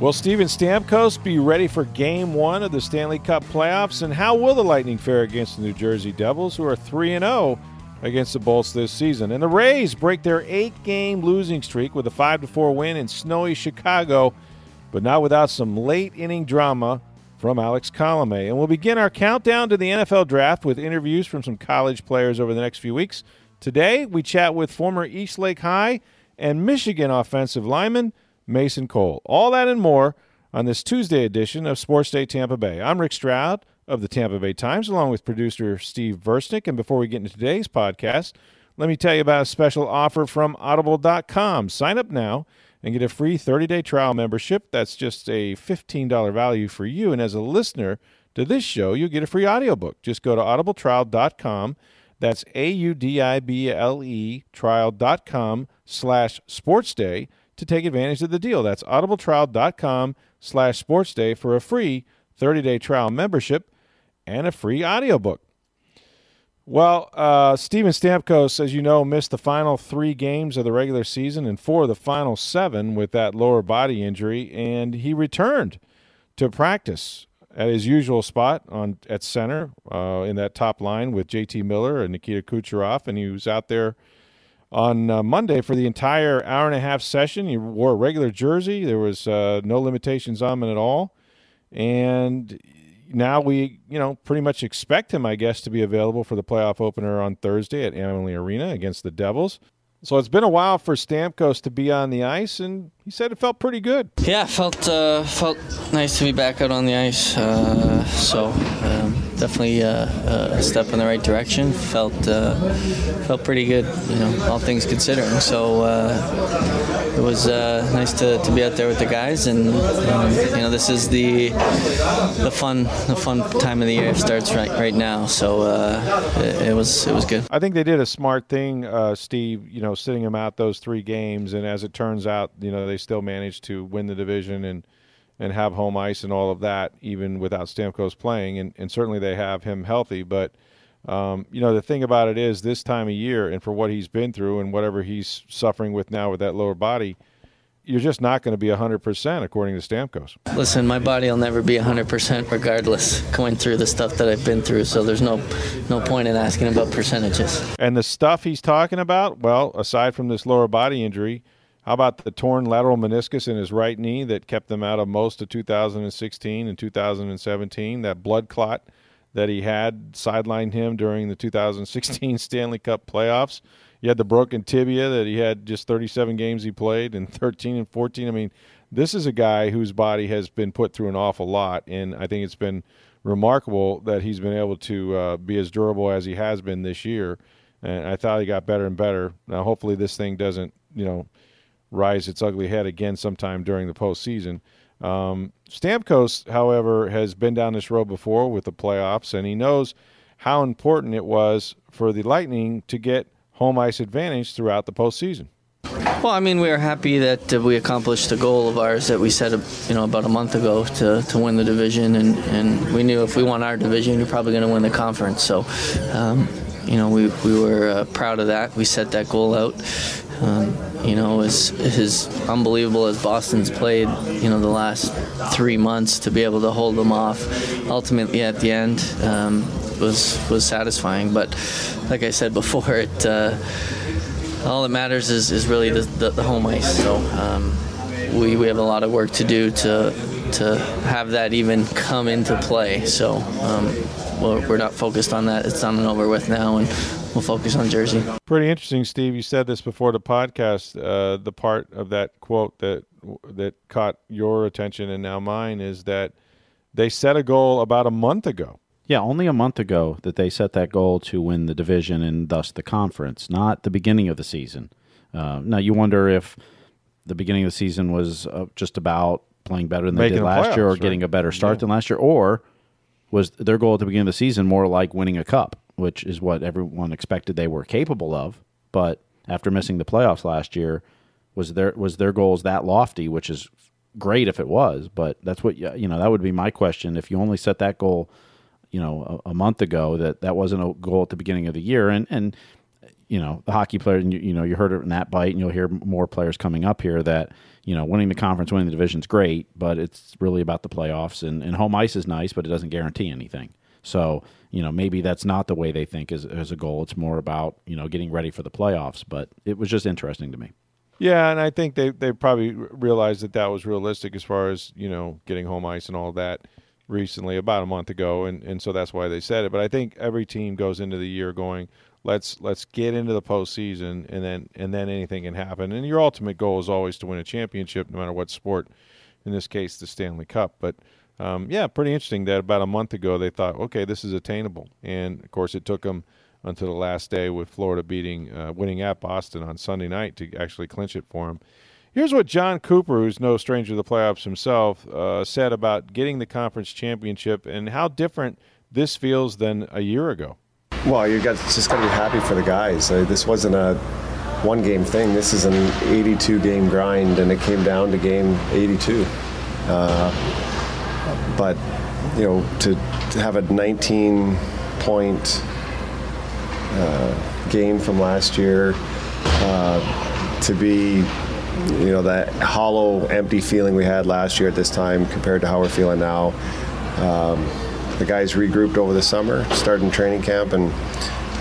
Will Steven Stamkos be ready for game one of the Stanley Cup playoffs? And how will the Lightning fare against the New Jersey Devils, who are 3 0 against the Bolts this season? And the Rays break their eight game losing streak with a 5 4 win in snowy Chicago, but not without some late inning drama from Alex Colome. And we'll begin our countdown to the NFL draft with interviews from some college players over the next few weeks. Today, we chat with former East Lake High and Michigan offensive lineman. Mason Cole. All that and more on this Tuesday edition of Sports Day Tampa Bay. I'm Rick Stroud of the Tampa Bay Times, along with producer Steve Versnick. And before we get into today's podcast, let me tell you about a special offer from Audible.com. Sign up now and get a free 30 day trial membership. That's just a $15 value for you. And as a listener to this show, you'll get a free audiobook. Just go to audibletrial.com. That's A U D I B L E trial.com slash sports day to take advantage of the deal. That's audibletrial.com slash sportsday for a free 30-day trial membership and a free audiobook. Well, uh, Steven Stamkos, as you know, missed the final three games of the regular season and four of the final seven with that lower body injury, and he returned to practice at his usual spot on at center uh, in that top line with J.T. Miller and Nikita Kucherov, and he was out there – on uh, Monday for the entire hour and a half session. He wore a regular jersey. There was uh, no limitations on him at all. And now we, you know, pretty much expect him, I guess, to be available for the playoff opener on Thursday at Amalie Arena against the Devils. So it's been a while for Stamkos to be on the ice, and he said it felt pretty good. Yeah, felt uh, felt nice to be back out on the ice. Uh, so definitely uh, a step in the right direction. Felt uh, felt pretty good, you know, all things considering. So uh, it was uh, nice to, to be out there with the guys, and um, you know, this is the the fun the fun time of the year starts right right now. So it, it, was it was good. I think they did a smart thing, Steve. You know, sitting him out those three games, and as it turns out, you know, they still managed to win the division and and have home ice and all of that, even without Stamkos playing, and, and certainly they have him healthy. But um, you know, the thing about it is, this time of year, and for what he's been through and whatever he's suffering with now with that lower body, you're just not going to be 100% according to Stamkos. Listen, my body will never be 100% regardless going through the stuff that I've been through, so there's no no point in asking about percentages. And the stuff he's talking about, well, aside from this lower body injury, how about the torn lateral meniscus in his right knee that kept him out of most of 2016 and 2017, that blood clot that he had sidelined him during the 2016 Stanley Cup playoffs you had the broken tibia that he had just 37 games he played and 13 and 14. I mean, this is a guy whose body has been put through an awful lot, and I think it's been remarkable that he's been able to uh, be as durable as he has been this year. And I thought he got better and better. Now, hopefully, this thing doesn't, you know, rise its ugly head again sometime during the postseason. Um, Stamkos, however, has been down this road before with the playoffs, and he knows how important it was for the Lightning to get – home ice advantage throughout the postseason. Well, I mean, we are happy that uh, we accomplished the goal of ours that we set, you know, about a month ago to, to win the division, and, and we knew if we won our division, you're probably going to win the conference. So, um, you know, we, we were uh, proud of that. We set that goal out. Um, you know, as, as unbelievable as Boston's played, you know, the last three months to be able to hold them off, ultimately at the end, um, was was satisfying. But like I said before, it uh, all that matters is, is really the, the, the home ice. So um, we, we have a lot of work to do to to have that even come into play. So um, we're, we're not focused on that. It's done and over with now, and we'll focus on Jersey. Pretty interesting, Steve. You said this before the podcast. Uh, the part of that quote that that caught your attention and now mine is that they set a goal about a month ago yeah, only a month ago that they set that goal to win the division and thus the conference, not the beginning of the season. Uh, now you wonder if the beginning of the season was uh, just about playing better than Making they did last year, or playoffs, getting a better start than last year, or was their goal at the beginning of the season more like winning a cup, which is what everyone expected they were capable of. But after missing the playoffs last year, was their was their goals that lofty? Which is great if it was, but that's what you know. That would be my question. If you only set that goal, you know, a, a month ago, that that wasn't a goal at the beginning of the year, and and you know the hockey player, and you, you know you heard it in that bite, and you'll hear more players coming up here that you know winning the conference, winning the division is great, but it's really about the playoffs, and, and home ice is nice, but it doesn't guarantee anything. So you know maybe that's not the way they think as, as a goal. It's more about you know getting ready for the playoffs. But it was just interesting to me. Yeah, and I think they they probably realized that that was realistic as far as you know getting home ice and all that recently, about a month ago, and and so that's why they said it. But I think every team goes into the year going, let's let's get into the postseason, and then and then anything can happen. And your ultimate goal is always to win a championship, no matter what sport. In this case, the Stanley Cup. But um, yeah, pretty interesting that about a month ago they thought, okay, this is attainable, and of course it took them until the last day with Florida beating, uh, winning at Boston on Sunday night to actually clinch it for them. Here's what John Cooper, who's no stranger to the playoffs himself, uh, said about getting the conference championship and how different this feels than a year ago. Well, you got just got to be happy for the guys. Uh, this wasn't a one game thing. This is an 82 game grind, and it came down to game 82. Uh, but you know, to, to have a 19 point uh, game from last year, uh, to be you know that hollow, empty feeling we had last year at this time compared to how we're feeling now. Um, the guys regrouped over the summer, started training camp, and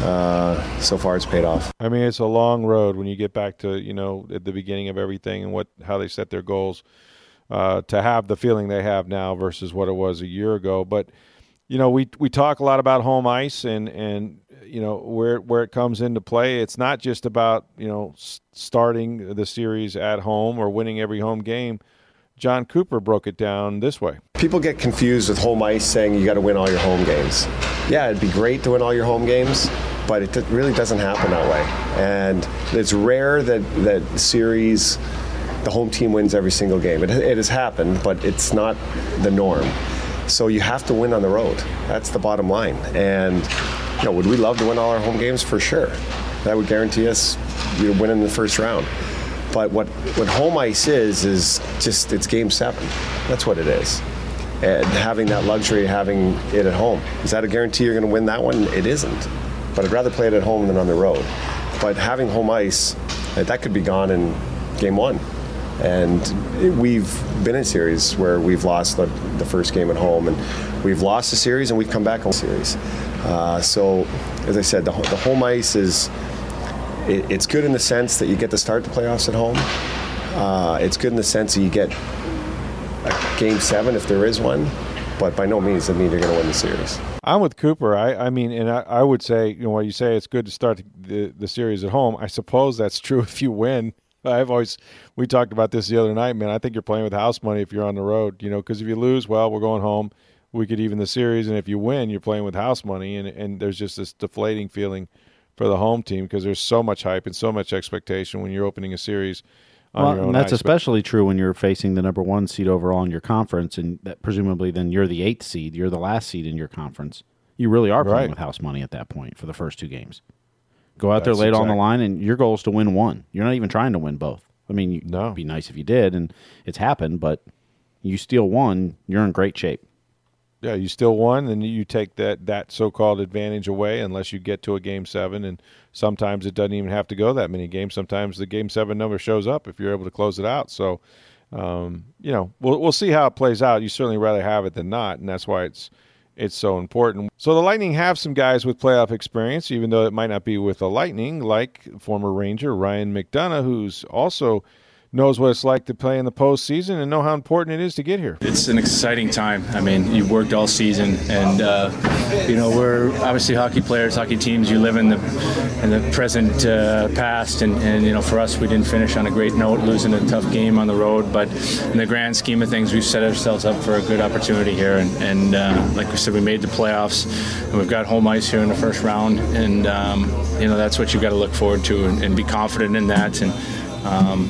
uh, so far it's paid off. I mean, it's a long road when you get back to you know at the beginning of everything and what how they set their goals. Uh, to have the feeling they have now versus what it was a year ago, but you know we we talk a lot about home ice and and you know where where it comes into play. It's not just about you know starting the series at home or winning every home game. John Cooper broke it down this way. People get confused with home ice saying you got to win all your home games. Yeah, it'd be great to win all your home games, but it really doesn't happen that way. And it's rare that that series the home team wins every single game. It, it has happened, but it's not the norm. So you have to win on the road. That's the bottom line. And you know, would we love to win all our home games? For sure. That would guarantee us you know, winning the first round. But what, what home ice is is just it's game seven. That's what it is. And having that luxury having it at home. Is that a guarantee you're going to win that one? It isn't. But I'd rather play it at home than on the road. But having home ice, uh, that could be gone in game one. And we've been in series where we've lost the, the first game at home, and we've lost a series and we've come back on series. Uh, so, as I said, the, the home ice is it, it's good in the sense that you get to start the playoffs at home. Uh, it's good in the sense that you get a game seven if there is one, but by no means does mean you're going to win the series. I'm with Cooper. I, I mean, and I, I would say, you know, when you say it's good to start the, the, the series at home, I suppose that's true if you win. I've always, we talked about this the other night, man. I think you're playing with house money if you're on the road, you know, because if you lose, well, we're going home. We could even the series. And if you win, you're playing with house money. And, and there's just this deflating feeling for the home team because there's so much hype and so much expectation when you're opening a series on Well, and that's ice. But- especially true when you're facing the number one seed overall in your conference, and that presumably then you're the eighth seed. You're the last seed in your conference. You really are playing Right. with house money at that point for the first two games. Go out there That's late on the line, and your goal is to win one. You're not even trying to win both. I mean, you, No. it'd be nice if you did, and it's happened, but you steal one, you're in great shape. Yeah, you still won, and you take that that so-called advantage away unless you get to a game seven. And sometimes it doesn't even have to go that many games. Sometimes the game seven number shows up if you're able to close it out. So, um, you know, we'll we'll see how it plays out. You certainly rather have it than not, and that's why it's it's so important. So the Lightning have some guys with playoff experience, even though it might not be with the Lightning, like former Ranger Ryan McDonagh, who's also knows what it's like to play in the postseason and know how important it is to get here. It's an exciting time. I mean, you've worked all season, and uh, you know we're obviously hockey players, hockey teams. You live in the in the present, uh, past, and, and you know for us, we didn't finish on a great note, losing a tough game on the road. But in the grand scheme of things, we've set ourselves up for a good opportunity here, and, and uh, like we said, we made the playoffs, and we've got home ice here in the first round, and um, you know that's what you've got to look forward to, and, and be confident in that, and. Um,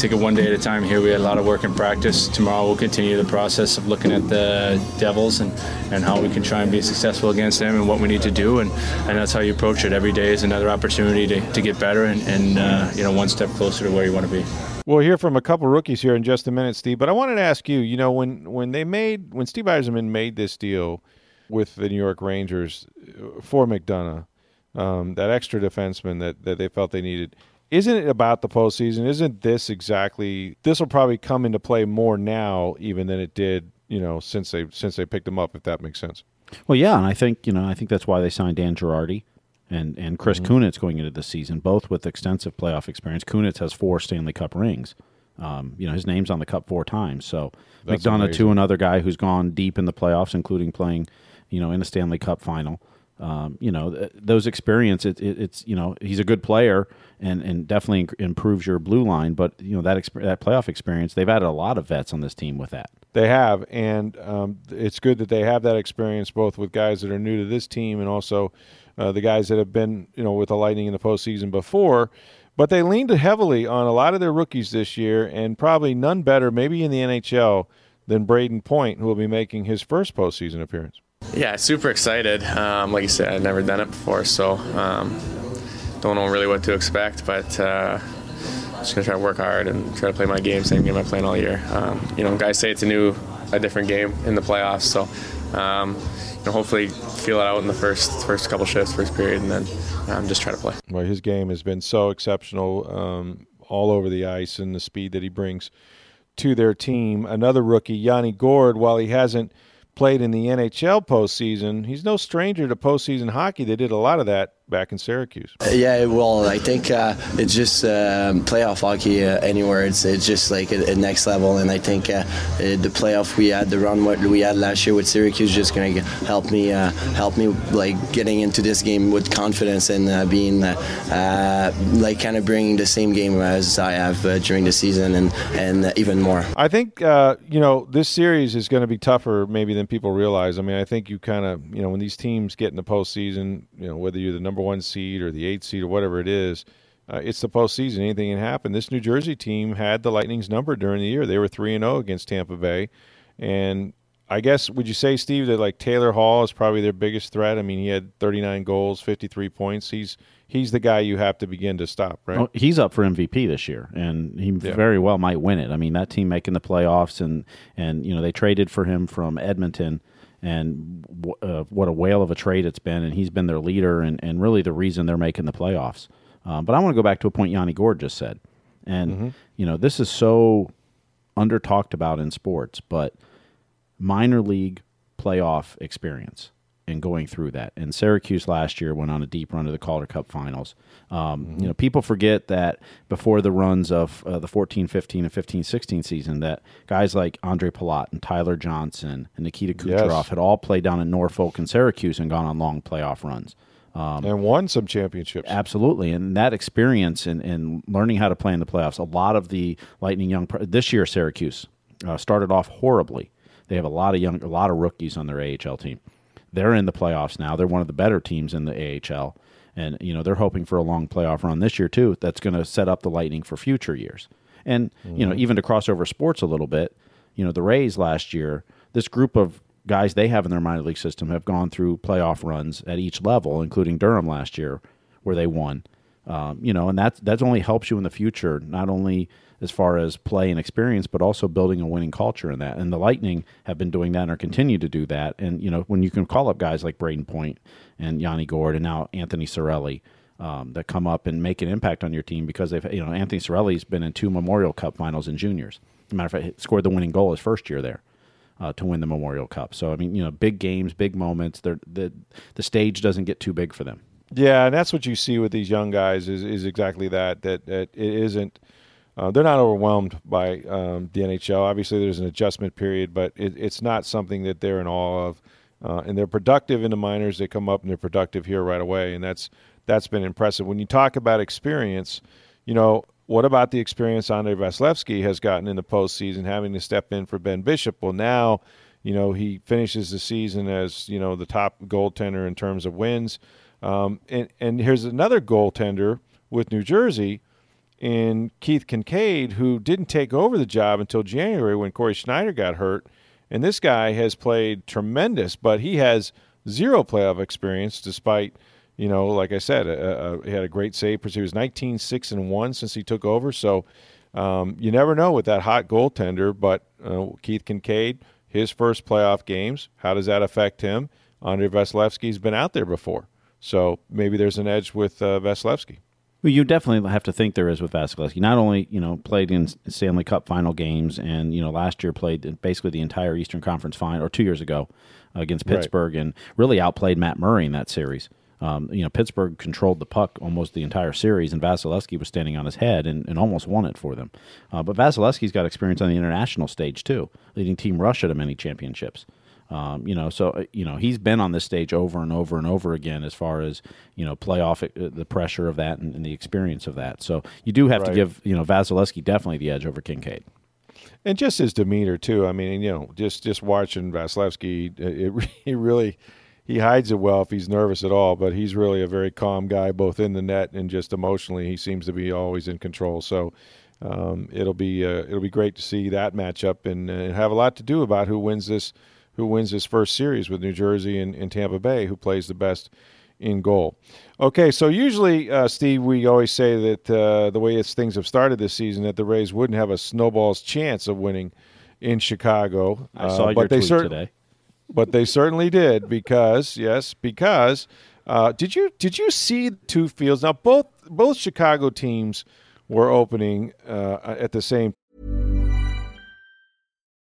take it one day at a time here. We had a lot of work in practice. Tomorrow we'll continue the process of looking at the Devils and, and how we can try and be successful against them and what we need to do. And, and that's how you approach it. Every day is another opportunity to, to get better and, and uh, you know one step closer to where you want to be. We'll hear from a couple rookies here in just a minute, Steve. But I wanted to ask you, you know, when when they made when Steve Yzerman made this deal with the New York Rangers uh, for McDonagh, um, that extra defenseman that, that they felt they needed isn't it about the postseason? Isn't this exactly? This will probably come into play more now, even than it did, you know, since they since they picked him up. If that makes sense. Well, yeah, and I think you know, I think that's why they signed Dan Girardi and and Chris mm-hmm. Kunitz going into the season, both with extensive playoff experience. Kunitz has four Stanley Cup rings. Um, you know, his name's on the cup four times. So that's McDonagh, amazing. too, another guy who's gone deep in the playoffs, including playing, you know, in a Stanley Cup final. Um, you know, those experience. It, it, it's you know, he's a good player and and definitely improves your blue line. But you know that exp- that playoff experience, they've added a lot of vets on this team with that. They have, and um, it's good that they have that experience both with guys that are new to this team and also uh, the guys that have been you know with the Lightning in the postseason before. But they leaned heavily on a lot of their rookies this year, and probably none better, maybe in the NHL, than Brayden Point, who will be making his first postseason appearance. Yeah, super excited. Um, like you said, I've never done it before, so um, don't know really what to expect, but uh, just gonna try to work hard and try to play my game, same game I'm playing all year. Um, you know, guys say it's a new, a different game in the playoffs, so um, you know, hopefully feel it out in the first first couple shifts, first period, and then um, just try to play. Well, his game has been so exceptional um, all over the ice and the speed that he brings to their team. Another rookie, Yanni Gourde, while he hasn't played in the NHL postseason, he's no stranger to postseason hockey. They did a lot of that back in Syracuse. Yeah, well, I think uh, it's just um, playoff hockey uh, anywhere. It's, it's just like a, a, next level, and I think uh, the playoff we had, the run what we had last year with Syracuse, just gonna help me uh, help me like getting into this game with confidence and uh, being uh, like kind of bringing the same game as I have during the season and and even more. I think you know this series is going to be tougher maybe than people realize. I mean, I think you kind of you know when these teams get in the postseason, you know whether you're the number number one seed or the eighth seed or whatever it is. Uh, it's the postseason. Anything can happen. This New Jersey team had the Lightning's number during the year. They were three and zero oh against Tampa Bay, and I guess would you say, Steve, that like Taylor Hall is probably their biggest threat? I mean, he had 39 goals, 53 points. He's he's the guy you have to begin to stop, right? Well, he's up for MVP this year, and he yeah. very well might win it. I mean, that team making the playoffs, and and you know they traded for him from Edmonton and w- uh, what a whale of a trade it's been. And he's been their leader and, and really the reason they're making the playoffs. Um, but I want to go back to a point Yanni Gourde just said. And, mm-hmm. you know, this is so under talked about in sports, but minor league playoff experience and going through that. And Syracuse last year went on a deep run to the Calder Cup finals. Um, mm-hmm. You know, people forget that before the runs of uh, the 14 15 and 15 16 season, that guys like Andre Palat and Tyler Johnson and Nikita Kucherov yes. had all played down in Norfolk and Syracuse and gone on long playoff runs. Um, and won some championships. Absolutely, and that experience and, and learning how to play in the playoffs. A lot of the Lightning young this year, Syracuse uh, started off horribly. They have a lot of young, a lot of rookies on their AHL team. They're in the playoffs now. They're one of the better teams in the AHL, and you know they're hoping for a long playoff run this year too. That's going to set up the Lightning for future years. And mm-hmm. you know, mm-hmm. even to cross over sports a little bit, you know, the Rays last year, this group of guys they have in their minor league system have gone through playoff runs at each level, including Durham last year, where they won. Um, you know, and that that only helps you in the future, not only as far as play and experience, but also building a winning culture in that. And the Lightning have been doing that and are continue to do that. And you know, when you can call up guys like Brayden Point and Yanni Gourde and now Anthony Cirelli. Um, that come up and make an impact on your team because they've, you know, Anthony Cirelli's been in two Memorial Cup finals in juniors. As a matter of fact, scored the winning goal his first year there. Uh, to win the Memorial Cup. So I mean, you know, big games, big moments. They're, the the stage doesn't get too big for them. Yeah, and that's what you see with these young guys is is exactly that. That that it isn't uh, they're not overwhelmed by um, the NHL. Obviously, there's an adjustment period, but it, it's not something that they're in awe of. Uh, and they're productive in the minors. They come up and they're productive here right away, and that's that's been impressive. When you talk about experience, you know what about the experience Andrei Vasilevskiy has gotten in the postseason, having to step in for Ben Bishop? Well, now you know he finishes the season as you know the top goaltender in terms of wins. Um, and and here's another goaltender with New Jersey in Keith Kinkaid, who didn't take over the job until January when Cory Schneider got hurt. And this guy has played tremendous, but he has zero playoff experience despite, you know, like I said, he had a great save. He was 19 6 and 1 since he took over. So um, you never know with that hot goaltender, but uh, Keith Kinkaid, his first playoff games, how does that affect him? Andrei Vasilevskiy's been out there before. So maybe there's an edge with uh, Vasilevskiy. Well, you definitely have to think there is with Vasilevskiy. Not only you know played in Stanley Cup final games, and you know last year played basically the entire Eastern Conference final, or two years ago against Pittsburgh, right. and really outplayed Matt Murray in that series. Um, you know, Pittsburgh controlled the puck almost the entire series, and Vasilevskiy was standing on his head and, and almost won it for them. Uh, but Vasilevskiy's got experience on the international stage too, leading Team Russia to many championships. Um, you know, so uh, you know he's been on this stage over and over and over again as far as you know playoff uh, the pressure of that and, and, the experience of that. So you do have right. to give you know Vasilevskiy definitely the edge over Kinkaid. And just his demeanor too. I mean, you know, just just watching Vasilevskiy, it, it really he hides it well if he's nervous at all. But he's really a very calm guy, both in the net and just emotionally. He seems to be always in control. So. Um, it'll be uh, it'll be great to see that matchup and, and have a lot to do about who wins this who wins his first series with New Jersey and, and Tampa Bay, who plays the best in goal. Okay, so usually, uh, Steve, we always say that uh, the way things have started this season, that the Rays wouldn't have a snowball's chance of winning in Chicago. I saw uh, your but tweet they cer- today. But they certainly did because yes, because uh, did you did you see two fields? Now both both Chicago teams were opening uh, at the same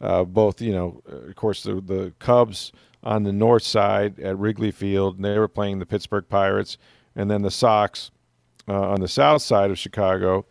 uh, both, you know, uh, of course, the, the Cubs on the north side at Wrigley Field, and they were playing the Pittsburgh Pirates, and then the Sox uh, on the south side of Chicago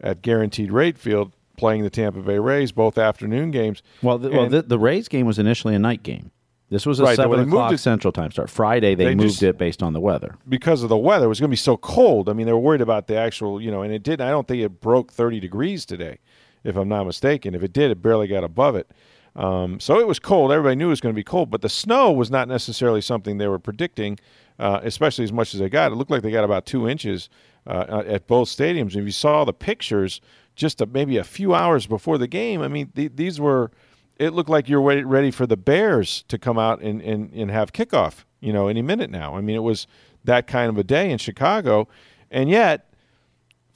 at Guaranteed Rate Field playing the Tampa Bay Rays, both afternoon games. Well, the, well, the, the Rays game was initially a night game. This was a right, seven o'clock it, Central Time start. Friday they, they moved just, it based on the weather because of the weather. It was going to be so cold. I mean, they were worried about the actual, you know, and it didn't. I don't think it broke thirty degrees today if I'm not mistaken. If it did, it barely got above it. Um, so it was cold. Everybody knew it was going to be cold, but the snow was not necessarily something they were predicting, uh, especially as much as they got. It looked like they got about two inches uh, at both stadiums. And if you saw the pictures just a, maybe a few hours before the game, I mean, th- these were, it looked like you're ready for the Bears to come out and, and, and have kickoff, you know, any minute now. I mean, it was that kind of a day in Chicago. And yet,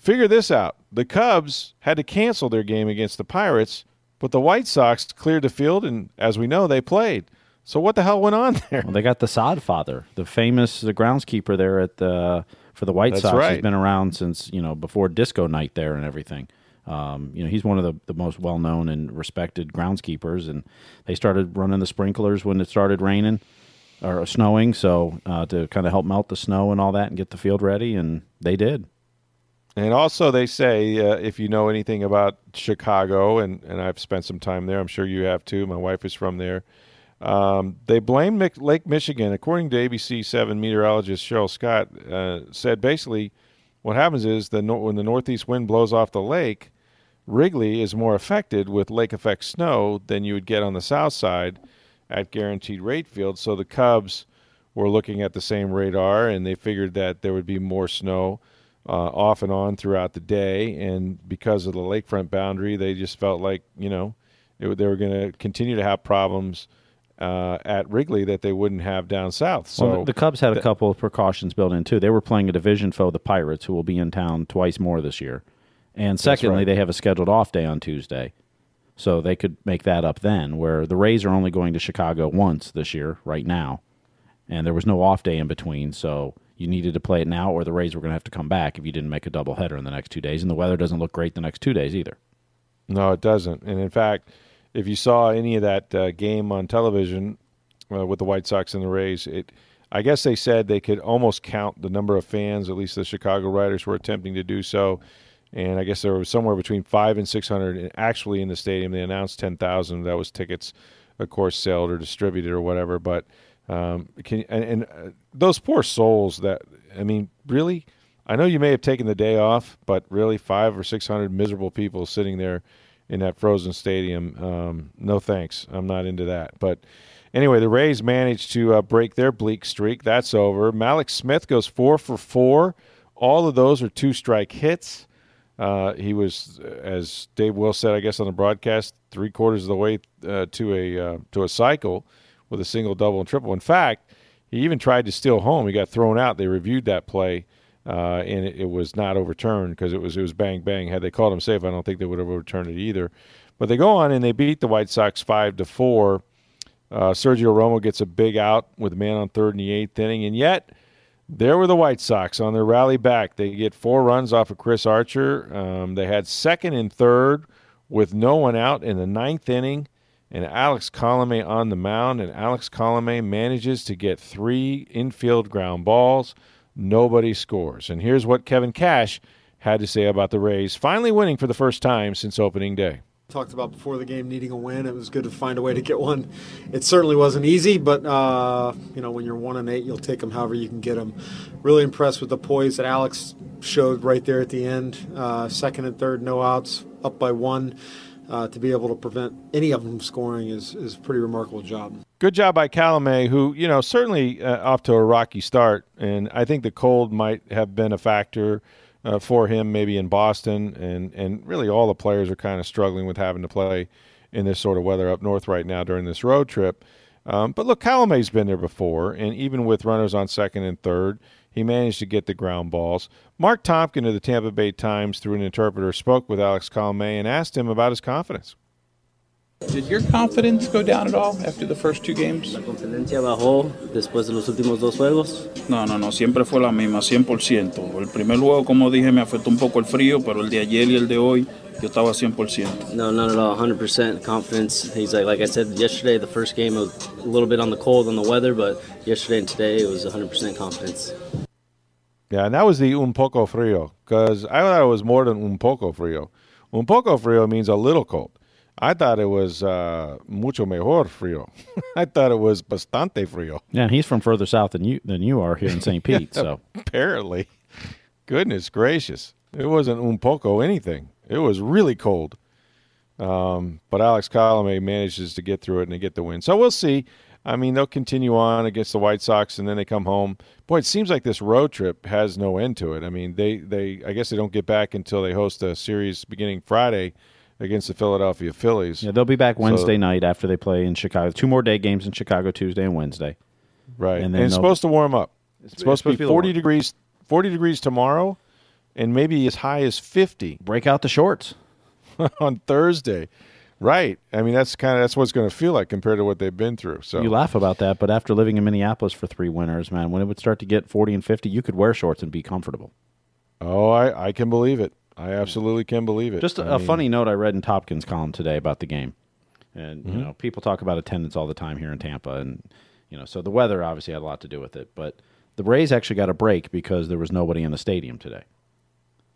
figure this out the Cubs had to cancel their game against the Pirates, but the White Sox cleared the field, and as we know, they played. So what the hell went on there? Well, they got the Sodfather, the famous the groundskeeper there at the for the White That's Sox. Right. He's been around since you know before disco night there and everything. Um, you know, he's one of the, the most well known and respected groundskeepers, and they started running the sprinklers when it started raining or snowing, so uh, to kind of help melt the snow and all that and get the field ready, and they did. And also, they say uh, if you know anything about Chicago, and, and I've spent some time there, I'm sure you have too. My wife is from there. Um, they blame Lake Michigan. According to ABC 7 meteorologist Cheryl Scott, uh, said basically what happens is the when the northeast wind blows off the lake, Wrigley is more affected with lake effect snow than you would get on the south side at guaranteed rate field. So the Cubs were looking at the same radar, and they figured that there would be more snow uh, off and on throughout the day. And because of the lakefront boundary, they just felt like, you know, it, they were going to continue to have problems uh, at Wrigley that they wouldn't have down south. So well, the, the Cubs had a couple of precautions built in too. They were playing a division foe, the Pirates, who will be in town twice more this year. And secondly, right. they have a scheduled off day on Tuesday. So they could make that up then, where the Rays are only going to Chicago once this year, right now. And there was no off day in between, so you needed to play it now, or the Rays were going to have to come back if you didn't make a doubleheader in the next two days. And the weather doesn't look great the next two days either. No, it doesn't. And in fact, if you saw any of that uh, game on television uh, with the White Sox and the Rays, it I guess they said they could almost count the number of fans. At least the Chicago writers were attempting to do so. And I guess there was somewhere between five and six hundred actually in the stadium. They announced ten thousand. That was tickets, of course, sold or distributed or whatever. But um, can and, and uh, those poor souls that I mean, really, I know you may have taken the day off, but really, five or six hundred miserable people sitting there in that frozen stadium. Um, no thanks. I'm not into that. But anyway, the Rays managed to uh, break their bleak streak. That's over. Mallex Smith goes four for four. All of those are two strike hits. Uh, he was, as Dave Wills said, I guess on the broadcast, three quarters of the way uh, to a uh, to a cycle with a single, double, and triple. In fact, he even tried to steal home. He got thrown out. They reviewed that play, uh, and it, it, was not overturned because it was it was bang bang. Had they called him safe, I don't think they would have overturned it either. But they go on and they beat the White Sox five to four. Uh, Sergio Romo gets a big out with a man on third in the eighth inning, and yet there were the White Sox on their rally back. They get four runs off of Chris Archer. Um, they had second and third with no one out in the ninth inning, and Alex Colome on the mound. And Alex Colome manages to get three infield ground balls. Nobody scores. And here's what Kevin Cash had to say about the Rays finally winning for the first time since opening day talked about before the game needing a win. It was good to find a way to get one. It certainly wasn't easy, but uh, you know when you're one and eight, you'll take them however you can get them. Really impressed with the poise that Alex showed right there at the end. Uh, second and third, no outs, up by one. Uh, to be able to prevent any of them scoring is, is a pretty remarkable job. Good job by Colome, who, you know, certainly uh, off to a rocky start. And I think the cold might have been a factor uh, for him, maybe in Boston, and and really all the players are kind of struggling with having to play in this sort of weather up north right now during this road trip. Um, but look, Colome's been there before, and even with runners on second and third, he managed to get the ground balls. Marc Topkin of the Tampa Bay Times, through an interpreter, spoke with Alex Colome and asked him about his confidence. Did your confidence go down at all after the first two games? ¿La confidencia bajó después de los últimos dos juegos? No, no, no, siempre fue la misma, 100%. El primer juego, como dije, me afectó un poco el frío, pero el de ayer y el de hoy, yo estaba 100%. No, not at all, 100% confidence. He's like, like I said yesterday, the first game was a little bit on the cold, on the weather, but yesterday and today it was 100% confidence. Yeah, and that was the un poco frío, because I thought it was more than un poco frío. Un poco frío means a little cold. I thought it was uh, mucho mejor frío. I thought it was bastante frío. Yeah, and he's from further south than you than you are here in St. Pete. So apparently, goodness gracious, it wasn't un poco anything. It was really cold. Um, but Alex Colome manages to get through it and they get the win. So we'll see. I mean, they'll continue on against the White Sox and then they come home. Boy, it seems like this road trip has no end to it. I mean, they, they I guess they don't get back until they host a series beginning Friday against the Philadelphia Phillies. Yeah, they'll be back Wednesday so, night after they play in Chicago. Two more day games in Chicago Tuesday and Wednesday. Right, and, and it's supposed to warm up. It's, it's supposed, to be, be forty degrees, forty degrees tomorrow, and maybe as high as fifty. Break out the shorts on Thursday. Right. I mean, that's kind of that's what it's going to feel like compared to what they've been through. So you laugh about that, but after living in Minneapolis for three winters, man, when it would start to get forty and fifty, you could wear shorts and be comfortable. Oh, I, I can believe it. I absolutely can believe it. Just a, mean, funny note I read in Topkin's column today about the game, and Mm-hmm. you know people talk about attendance all the time here in Tampa, and you know so the weather obviously had a lot to do with it, but the Rays actually got a break because there was nobody in the stadium today.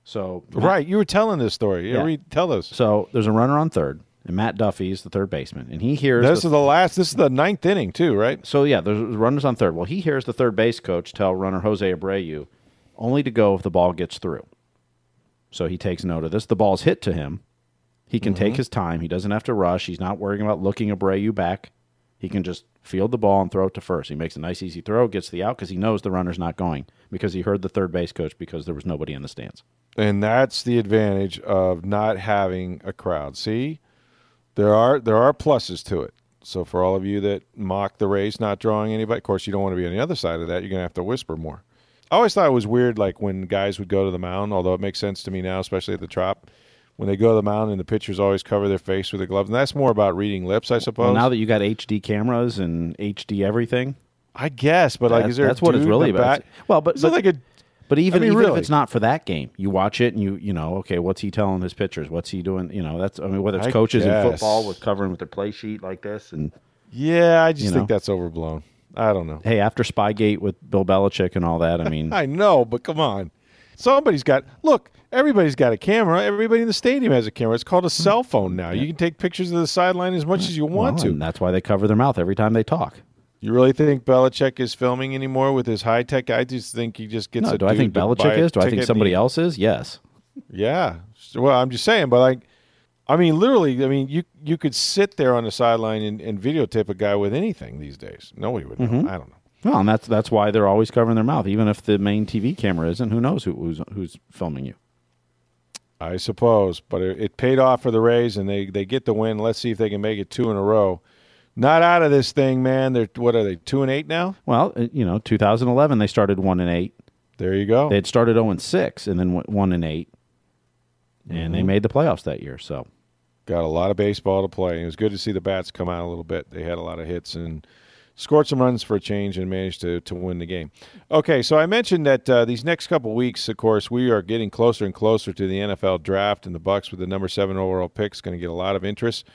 So right, you were telling this story. Yeah, read, tell us. So there's a runner on third, and Matt Duffy is the third baseman, and he hears this the, is the last. This is the ninth inning too, right? So yeah, there's runners on third. Well, he hears the third base coach tell runner Jose Abreu only to go if the ball gets through. So he takes note of this. The ball's hit to him. He can take mm-hmm. his time. He doesn't have to rush. He's not worrying about looking Abreu back. He can just field the ball and throw it to first. He makes a nice, easy throw, gets the out because he knows the runner's not going because he heard the third base coach because there was nobody in the stands. And that's the advantage of not having a crowd. See, there are there are pluses to it. So for all of you that mock the Rays not drawing anybody, of course you don't want to be on the other side of that. You're going to have to whisper more. I always thought it was weird, like when guys would go to the mound. Although it makes sense to me now, especially at the Trop, when they go to the mound and the pitchers always cover their face with the gloves, and that's more about reading lips, I suppose. Well, now that you got HD cameras and HD everything, I guess, but like, that- is there? a that's what it's really about. Well, but but, like a but even, I mean, even really. if it's not for that game, you watch it and you you know okay, what's he telling his pitchers? What's he doing? You know, that's I mean whether it's I coaches in football with covering with their play sheet like this and Yeah, I just think know. that's overblown. I don't know. hey, after Spygate with Bill Belichick and all that, I mean, I know, but come on. Somebody's got look. Everybody's got a camera. Everybody in the stadium has a camera. It's called a cell phone now. You can take pictures of the sideline as much as you want well, to. and that's why they cover their mouth every time they talk. You really think Belichick is filming anymore with his high tech? I just think he just gets. No, a do I think Belichick is? Do I think somebody and else is? Yes. Yeah. Well, I'm just saying, but like, I mean, literally, I mean, you you could sit there on the sideline and, and videotape a guy with anything these days. Nobody would know. Mhm. I don't know. Well, and that's that's why they're always covering their mouth, even if the main TV camera isn't. Who knows who, who's who's filming you? I suppose, but it, it paid off for the Rays, and they they get the win. Let's see if they can make it two in a row. Not out of this thing, man. They're what are they two and eight now? Well, uh, you know, 2011 they started one and eight. There you go. They had started 0 and six, and then went one and eight, and they Mhm. made the playoffs that year. So Got a lot of baseball to play. It was good to see the bats come out a little bit. They had a lot of hits and scored some runs for a change and managed to, to win the game. Okay, so I mentioned that uh, these next couple weeks, of course, we are getting closer and closer to the NFL draft, and the Bucks with the number seven overall pick is going to get a lot of interest.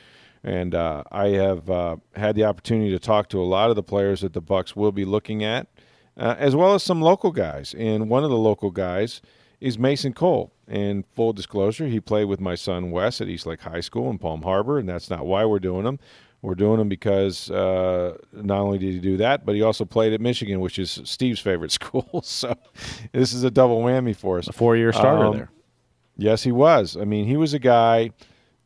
And uh, I have uh, had the opportunity to talk to a lot of the players that the Bucks will be looking at, uh, as well as some local guys. And one of the local guys is Mason Cole. And full disclosure, he played with my son Wes at Eastlake High School in Palm Harbor, and that's not why we're doing them. We're doing them because uh, not only did he do that, but he also played at Michigan, which is Steve's favorite school. so this is a double whammy for us. A four-year starter Um, there. Yes, he was. I mean, he was a guy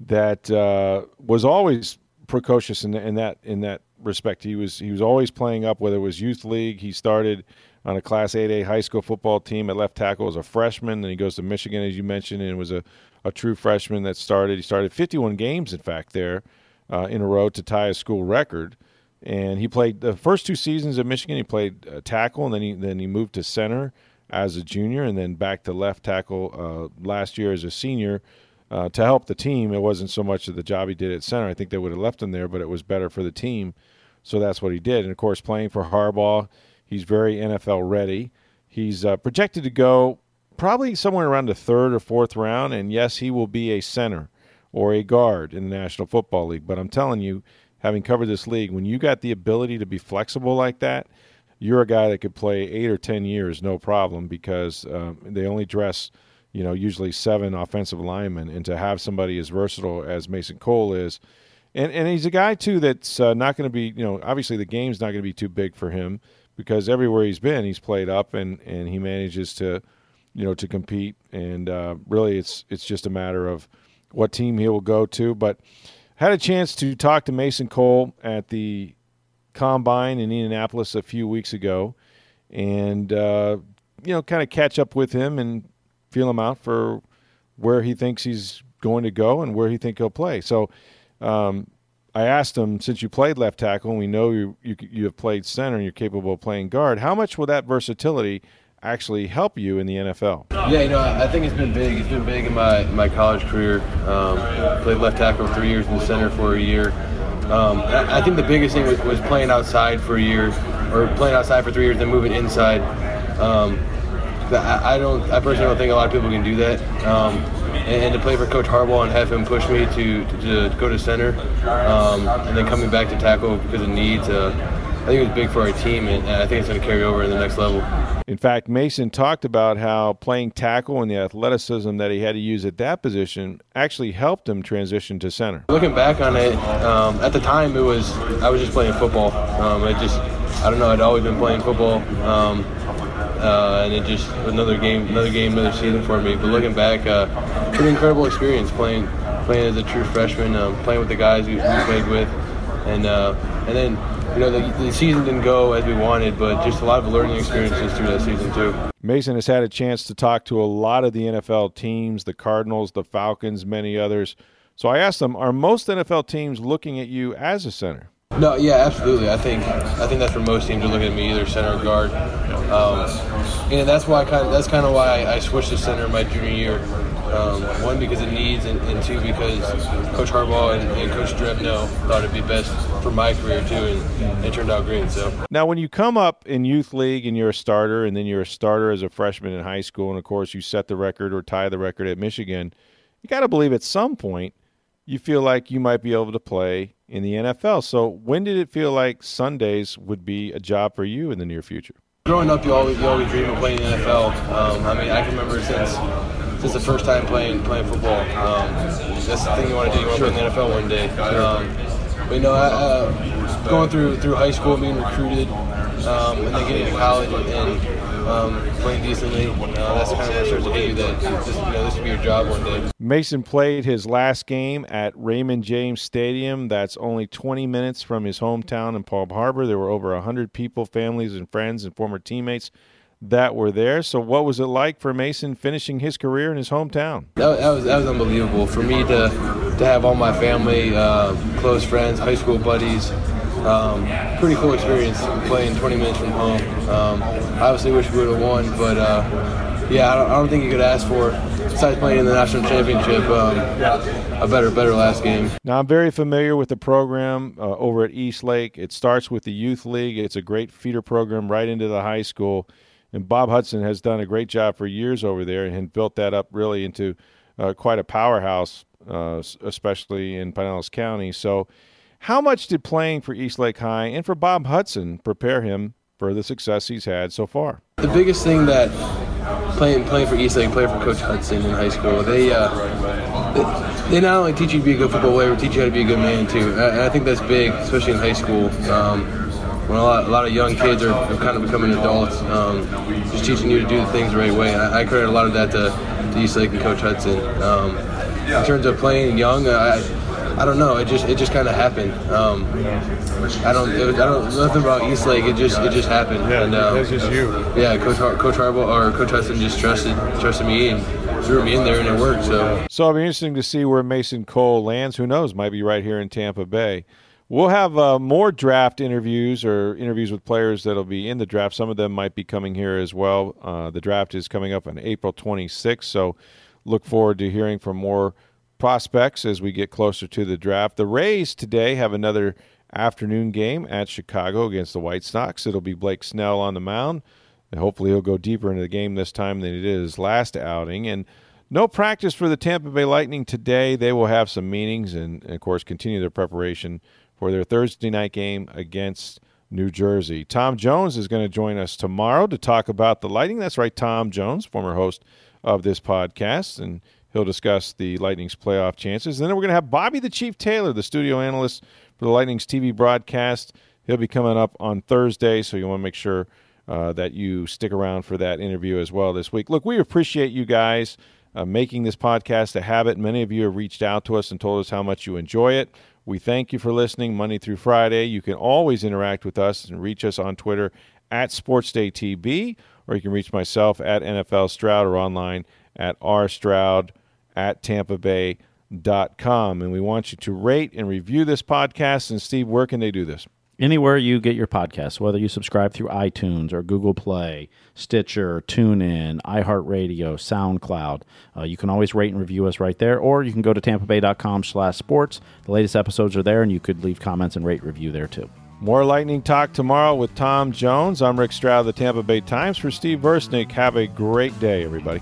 that uh, was always precocious in, in that in that respect. He was he was always playing up, whether it was youth league. He started on a Class 8A high school football team at left tackle as a freshman. Then he goes to Michigan, as you mentioned, and was a, a true freshman that started. He started 51 games, in fact, there uh, in a row to tie a school record. And he played the first two seasons at Michigan. He played uh, tackle, and then he then he moved to center as a junior, and then back to left tackle uh, last year as a senior uh, to help the team. It wasn't so much of the job he did at center. I think they would have left him there, but it was better for the team. So that's what he did. And of course, playing for Harbaugh, he's very NFL ready. He's uh, projected to go probably somewhere around the third or fourth round. And yes, he will be a center or a guard in the National Football League. But I'm telling you, having covered this league, when you got the ability to be flexible like that, you're a guy that could play eight or ten years no problem because um, they only dress you know usually seven offensive linemen and to have somebody as versatile as mason cole is and and he's a guy too that's uh, not going to be you know obviously the game's not going to be too big for him because everywhere he's been he's played up and and he manages to you know to compete. And uh, really it's it's just a matter of what team he will go to. But had a chance to talk to mason cole at the combine in indianapolis a few weeks ago and uh, you know kind of catch up with him and feel him out for where he thinks he's going to go and where he think he'll play. So um, I asked him, since you played left tackle and we know you, you you have played center and you're capable of playing guard, how much will that versatility actually help you in the NFL? Yeah, you know, I think it's been big. It's been big in my, my college career. Um, played left tackle three years and center for a year. Um, I I think the biggest thing was, was playing outside for a year, or playing outside for three years, then moving inside. Um, I, I don't. I personally don't think a lot of people can do that. Um, and, and to play for Coach Harbaugh and have him push me to, to, to go to center, um, and then coming back to tackle because of needs. Uh, I think it was big for our team, and I think it's going to carry over in the next level. In fact, Mason talked about how playing tackle and the athleticism that he had to use at that position actually helped him transition to center. Looking back on it, um, at the time it was I was just playing football. Um, I just I don't know I'd always been playing football, um, uh, and it just another game, another game, another season for me. But looking back, uh, pretty incredible experience playing playing as a true freshman, um, playing with the guys we, we played with, and uh, and then you know the, the season didn't go as we wanted, but just a lot of learning experiences through that season too. Mason has had a chance to talk to a lot of the NFL teams, the Cardinals, the Falcons, many others. So I asked them, are most NFL teams looking at you as a center? No, yeah, absolutely. I think I think that's where most teams are looking at me, either center or guard. Um, and that's why I kind of, that's kind of why I switched to center my junior year. Um, one because it needs, and, and, two because Coach Harbaugh and, and Coach Drevno thought it'd be best for my career too, and it turned out great. So now, when you come up in youth league and you're a starter, and then you're a starter as a freshman in high school, and of course you set the record or tie the record at Michigan, you got to believe at some point you feel like you might be able to play in the NFL. So when did it feel like Sundays would be a job for you in the near future? Growing up, you always you always dream of playing in the NFL. Um, I mean, I can remember since since the first time playing playing football. Um, that's the thing you want to do. You want to play in the NFL one day. Um, but you know, uh, going through through high school, being recruited, um, and then getting to college and um, playing decently, uh, that's kind of what starts to hit you that this, you know, this will be your job one day. Mason played his last game at Raymond James Stadium. That's only 20 minutes from his hometown in Palm Harbor. There were over 100 people, families, and friends, and former teammates that were there. So, what was it like for Mason finishing his career in his hometown? That, that was that was unbelievable for me to to have all my family, uh, close friends, high school buddies. Um, pretty cool experience playing 20 minutes from home. Um, I obviously wish we would have won, but uh, yeah, I don't, I don't, think you could ask for, besides playing in the national championship, um, a better better last game. Now I'm very familiar with the program uh, over at East Lake. It starts with the youth league. It's a great feeder program right into the high school. And Bob Hudson has done a great job for years over there and built that up really into uh, quite a powerhouse, uh, especially in Pinellas County. So, how much did playing for East Lake High and for Bob Hudson prepare him for the success he's had so far? The biggest thing that playing playing for East Lake, playing for Coach Hudson in high school, they. Uh, they, they not only teach you to be a good football player, but teach you how to be a good man too. And I think that's big, especially in high school. Um, when a lot, a lot of young kids are, are kind of becoming adults, um, just teaching you to do the things the right way. I, I credit a lot of that to, to East Lake and Coach Hudson. Um, in terms of playing young, I, I don't know. It just it just kind of happened. Um, I don't was, I don't nothing about East Lake. It just it just happened. Yeah, and, um, that's just you. Yeah, Coach Har- Coach Harbaugh or Coach Hudson just trusted trusted me and threw me in there and it worked. So so it'll be interesting to see where Mason Cole lands. Who knows? Might be right here in Tampa Bay. We'll have uh, more draft interviews or interviews with players that'll be in the draft. Some of them might be coming here as well. Uh, the draft is coming up on April 26th, so look forward to hearing from more prospects as we get closer to the draft. The Rays today have another afternoon game at Chicago against the White Sox. It'll be Blake Snell on the mound. And hopefully, he'll go deeper into the game this time than he did his last outing. And no practice for the Tampa Bay Lightning today. They will have some meetings and, and of course, continue their preparation for their Thursday night game against New Jersey. Tom Jones is going to join us tomorrow to talk about the Lightning. That's right, Tom Jones, former host of this podcast, and he'll discuss the Lightning's playoff chances. And then we're going to have Bobby the Chief Taylor, the studio analyst for the Lightning's TV broadcast. He'll be coming up on Thursday, so you want to make sure uh, that you stick around for that interview as well this week. Look, we appreciate you guys uh, making this podcast a habit. Many of you have reached out to us and told us how much you enjoy it. We thank you for listening Monday through Friday. You can always interact with us and reach us on Twitter at SportsDayTB, or you can reach myself at NFL Stroud or online at rstroud at Tampa Bay.com. And we want you to rate and review this podcast. And Steve, where can they do this? anywhere you get your podcasts, whether you subscribe through iTunes or Google Play, Stitcher, TuneIn, iHeartRadio, SoundCloud. Uh, you can always rate and review us right there, or you can go to tampabay.com slash sports. The latest episodes are there, and you could leave comments and rate review there too. More Lightning Talk tomorrow with Tom Jones. I'm Rick Stroud of the Tampa Bay Times. For Steve Versnick, have a great day, everybody.